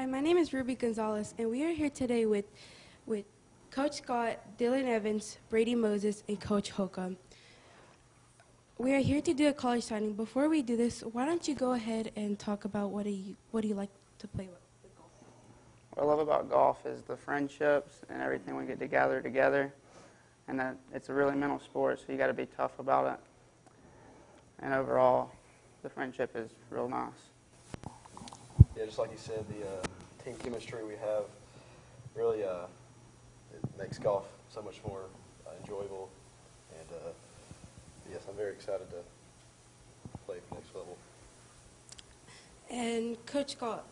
Hi, my name is Ruby Gonzalez, and we are here today with, with Coach Scott, Dylan Evans, Brady Moses, and Coach Holcomb. We are here to do a college signing. Before we do this, why don't you go ahead and talk about what do you what do you like to play with? What I love about golf is the friendships and everything we get to gather together, and that it's a really mental sport, so you got to be tough about it. And overall, the friendship is real nice. Yeah, just like you said, the uh, team chemistry we have really uh, it makes golf so much more uh, enjoyable. And uh, yes, I'm very excited to play at the next level. And Coach Scott,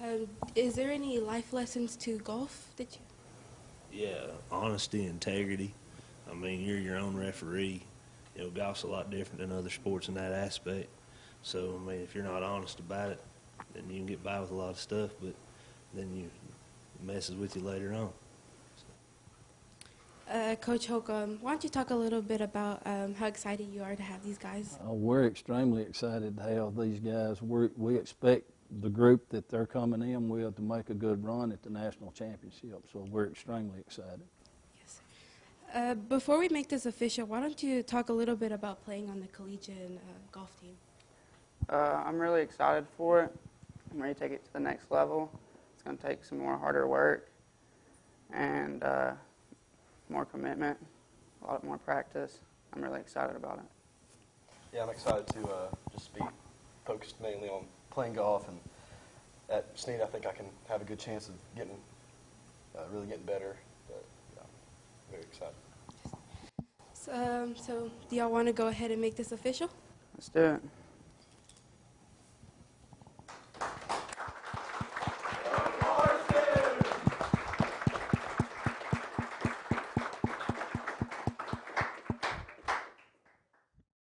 um, is there any life lessons to golf that you? Yeah, honesty, integrity. I mean, you're your own referee. You know, golf's a lot different than other sports in that aspect. So, I mean, if you're not honest about it, then you can get by with a lot of stuff, but then you messes with you later on. Uh, Coach Holcomb, why don't you talk a little bit about um, how excited you are to have these guys? Uh, we're extremely excited to have these guys. we we expect the group that they're coming in with to make a good run at the national championship, so we're extremely excited. Yes. Uh, before we make this official, why don't you talk a little bit about playing on the collegiate uh, golf team? Uh, I'm really excited for it. I'm ready to take it to the next level. It's going to take some more harder work and uh, more commitment, a lot more practice. I'm really excited about it. Yeah, I'm excited to uh, just be focused mainly on playing golf. And at Snead, I think I can have a good chance of getting, uh, really getting better. But yeah, I'm very excited. So, um, so do y'all want to go ahead and make this official? Let's do it.